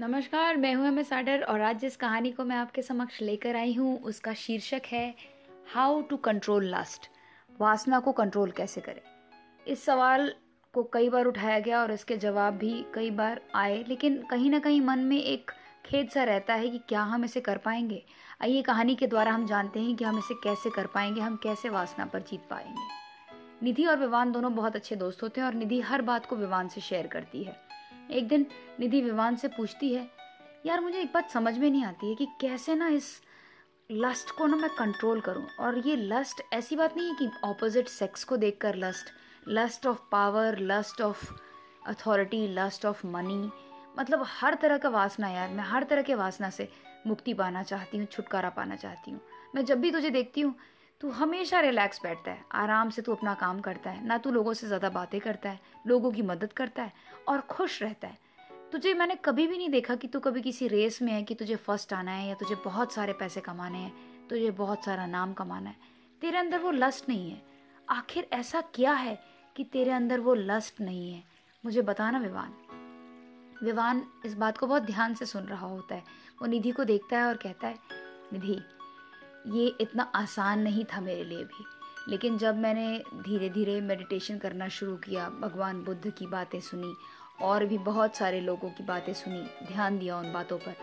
नमस्कार, मैं हूँ एम साडर और आज जिस कहानी को मैं आपके समक्ष लेकर आई हूँ, उसका शीर्षक है हाउ टू कंट्रोल लास्ट वासना को कंट्रोल कैसे करें? इस सवाल को कई बार उठाया गया और इसके जवाब भी कई बार आए, लेकिन कहीं ना कहीं मन में एक खेद सा रहता है कि क्या हम इसे कर पाएँगे? आइए कहानी के द्वारा हम जानते हैं कि हम इसे कैसे कर पाएँगे, हम कैसे वासना पर जीत पाएँगे। निधि और विवान दोनों बहुत अच्छे दोस्त होते हैं और निधि हर बात को विवान से शेयर करती है। एक दिन निधि विवान से पूछती है, यार, मुझे एक बात समझ में नहीं आती है कि कैसे ना इस लस्ट को ना मैं कंट्रोल करूँ? और ये लस्ट ऐसी बात नहीं है कि ऑपोजिट सेक्स को देखकर lust lust of power lust of authority lust of money मतलब हर तरह का वासना यार, मैं हर तरह के वासना से मुक्ति पाना चाहती हूँ, छुटकारा पाना चाहती हूँ। मैं जब भी तुझे देखती हूँ तू हमेशा रिलैक्स बैठता है, आराम से तू अपना काम करता है, ना तू लोगों से ज़्यादा बातें करता है, लोगों की मदद करता है और खुश रहता है। तुझे मैंने कभी भी नहीं देखा कि तू कभी किसी रेस में है कि तुझे फ़र्स्ट आना है या तुझे बहुत सारे पैसे कमाने हैं, तुझे बहुत सारा नाम कमाना है। तेरे अंदर वो लस्ट नहीं है। आखिर ऐसा क्या है कि तेरे अंदर वो लस्ट नहीं है? मुझे बताना विवान। विवान इस बात को बहुत ध्यान से सुन रहा होता है। वो निधि को देखता है और कहता है, निधि ये इतना आसान नहीं था मेरे लिए भी। लेकिन जब मैंने धीरे धीरे मेडिटेशन करना शुरू किया, भगवान बुद्ध की बातें सुनी और भी बहुत सारे लोगों की बातें सुनी, ध्यान दिया उन बातों पर।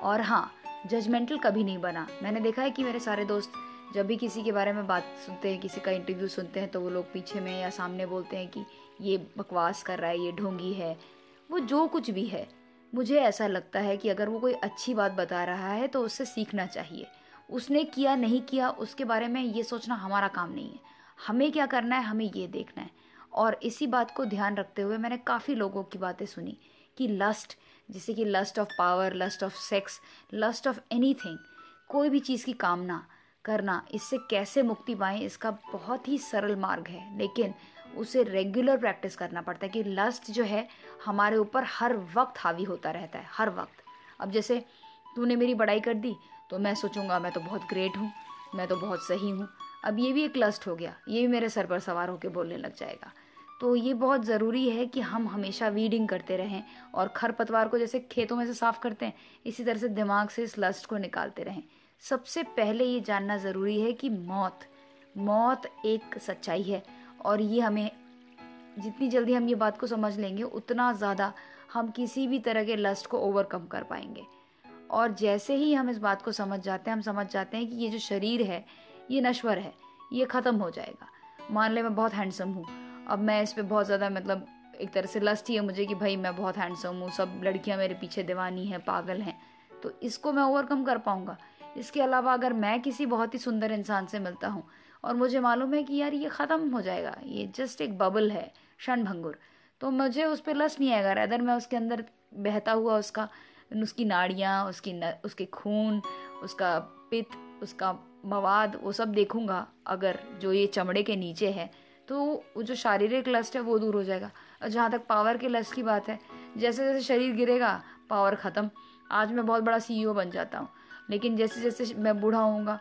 और हाँ जजमेंटल कभी नहीं बना। मैंने देखा है कि मेरे सारे दोस्त जब भी किसी के बारे में बात सुनते हैं, किसी का इंटरव्यू सुनते हैं तो वो लोग पीछे में या सामने बोलते हैं कि, ये बकवास कर रहा है, ये ढोंगी है। वो जो कुछ भी है, मुझे ऐसा लगता है कि अगर वो कोई अच्छी बात बता रहा है तो उससे सीखना चाहिए। उसने किया, नहीं किया, उसके बारे में ये सोचना हमारा काम नहीं है। हमें क्या करना है, हमें ये देखना है। और इसी बात को ध्यान रखते हुए मैंने काफ़ी लोगों की बातें सुनी कि लस्ट जैसे कि lust of power lust of sex lust of any कोई भी चीज़ की कामना करना, इससे कैसे मुक्ति पाएँ, इसका बहुत ही सरल मार्ग है। लेकिन उसे रेगुलर प्रैक्टिस करना पड़ता है कि लस्ट जो है, हमारे ऊपर हर वक्त हावी होता रहता है, हर वक्त। अब जैसे तूने मेरी बड़ाई कर दी तो मैं सोचूँगा मैं तो बहुत ग्रेट हूँ, मैं तो बहुत सही हूँ। अब ये भी एक लस्ट हो गया, ये भी मेरे सर पर सवार होकर बोलने लग जाएगा। तो ये बहुत ज़रूरी है कि हम हमेशा वीडिंग करते रहें और खरपतवार को जैसे खेतों में से साफ़ करते हैं, इसी तरह से दिमाग से इस लस्ट को निकालते रहें। सबसे पहले ये जानना ज़रूरी है कि मौत मौत एक सच्चाई है और ये हमें, जितनी जल्दी हम ये बात को समझ लेंगे, उतना ज़्यादा हम किसी भी तरह के लस्ट को ओवरकम कर पाएँगे। और जैसे ही हम इस बात को समझ जाते हैं, हम समझ जाते हैं कि ये जो शरीर है, ये नश्वर है, ये ख़त्म हो जाएगा। मान ले मैं बहुत हैंडसम हूँ। अब मैं इस पर बहुत ज़्यादा मतलब एक तरह से लस्ट ही है मुझे कि भाई मैं बहुत हैंडसम हूँ, सब लड़कियाँ मेरे पीछे दीवानी हैं, पागल हैं। तो इसको मैं ओवरकम कर पाऊँगा। इसके अलावा अगर मैं किसी बहुत ही सुंदर इंसान से मिलता हूँ और मुझे मालूम है कि यार ये ख़त्म हो जाएगा, ये जस्ट एक बबल है, क्षण भंगुर तो मुझे उस पर लस्ट नहीं आएगा। अदर मैं उसके अंदर बहता हुआ उसका उसकी नाड़ियाँ उसकी न, उसके खून उसका पित्त उसका मवाद वो सब देखूँगा। अगर जो ये चमड़े के नीचे है तो वो जो शारीरिक लस्ट है वो दूर हो जाएगा। और जहाँ तक पावर के लस्ट की बात है जैसे जैसे शरीर गिरेगा पावर ख़त्म। आज मैं बहुत बड़ा सीईओ बन जाता हूँ लेकिन जैसे जैसे मैं बूढ़ा होऊँगा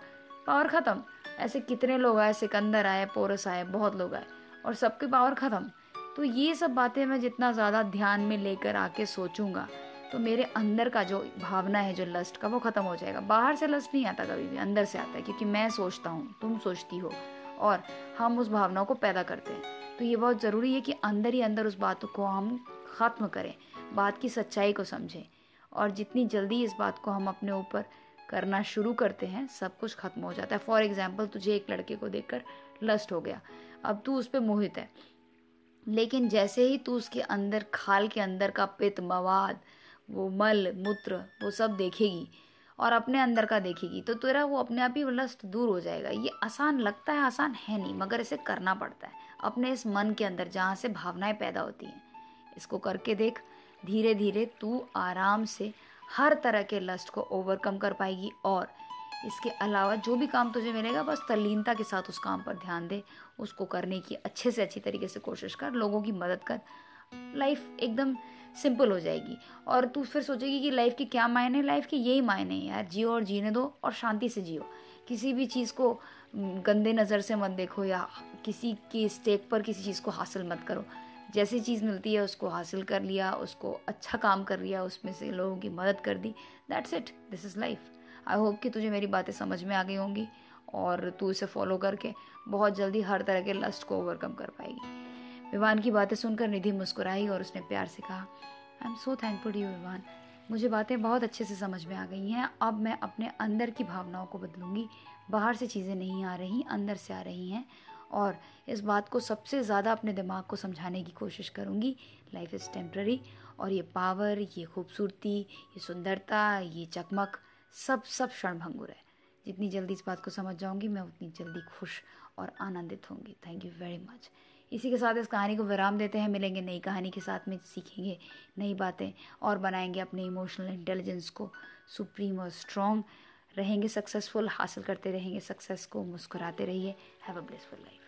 पावर ख़त्म। ऐसे कितने लोग आए सिकंदर आए पोरस आए बहुत लोग आए और सबकी पावर ख़त्म। तो ये सब बातें मैं जितना ज़्यादा ध्यान में लेकर आके सोचूँगा तो मेरे अंदर का जो भावना है, जो लस्ट का, वो ख़त्म हो जाएगा। बाहर से लस्ट नहीं आता कभी भी, अंदर से आता है, क्योंकि मैं सोचता हूँ, तुम सोचती हो, और हम उस भावनाओं को पैदा करते हैं। तो ये बहुत ज़रूरी है कि अंदर ही अंदर उस बात को हम ख़त्म करें, बात की सच्चाई को समझें, और जितनी जल्दी इस बात को हम अपने ऊपर करना शुरू करते हैं, सब कुछ खत्म हो जाता है। फॉर एग्ज़ाम्पल तुझे एक लड़के को देखकर लस्ट हो गया। अब तू उस पर मोहित है। लेकिन जैसे ही तू उसके अंदर, खाल के अंदर का पित्त, मवाद वो मल, मूत्र, वो सब देखेगी और अपने अंदर का देखेगी तो तेरा वो अपने आप ही लस्ट दूर हो जाएगा। ये आसान लगता है, आसान है नहीं, मगर इसे करना पड़ता है। अपने इस मन के अंदर जहाँ से भावनाएँ पैदा होती हैं, इसको करके देख। धीरे धीरे तू आराम से हर तरह के लस्ट को ओवरकम कर पाएगी और इसके अलावा जो भी काम तुझे मिलेगा, बस तल्लीनता के साथ उस काम पर ध्यान दे। उसको करने की अच्छे से अच्छी तरीके से कोशिश कर, लोगों की मदद कर। लाइफ एकदम सिंपल हो जाएगी। और तू फिर सोचेगी कि लाइफ के क्या मायने लाइफ के यही मायने हैं यार। जियो और जीने दो और शांति से जियो। किसी भी चीज़ को गंदे नज़र से मत देखो या किसी की स्टेक पर किसी चीज़ को हासिल मत करो। जैसी चीज़ मिलती है, उसको हासिल कर लिया, उसको अच्छा काम कर लिया, उसमें से लोगों की मदद कर दी। That's it this is life I hope कि तुझे मेरी बातें समझ में आ गई होंगी और तू इसे फॉलो करके बहुत जल्दी हर तरह के लस्ट को ओवरकम कर पाएगी। विवान की बातें सुनकर निधि मुस्कुराई और उसने प्यार से कहा I am so thankful to you Vivaan. मुझे बातें बहुत अच्छे से समझ में आ गई हैं। अब मैं अपने अंदर की भावनाओं को बदलूँगी। बाहर से चीज़ें नहीं आ रही, अंदर से आ रही हैं। और इस बात को सबसे ज़्यादा अपने दिमाग को समझाने की कोशिश करूँगी। लाइफ इज़ टेम्प्ररी और ये पावर, ये खूबसूरती, ये सुंदरता, ये चकमक, सब सब क्षण भंगुर है। जितनी जल्दी इस बात को समझ जाऊँगी, मैं उतनी जल्दी खुश और आनंदित होंगी। थैंक यू वेरी मच इसी के साथ इस कहानी को विराम देते हैं, मिलेंगे नई कहानी के साथ में, सीखेंगे नई बातें और बनाएँगे अपने इमोशनल इंटेलिजेंस को सुप्रीम और स्ट्रॉन्ग रहेंगे सक्सेसफुल हासिल करते रहेंगे सक्सेस को, मुस्कुराते रहिए. Have a blessful life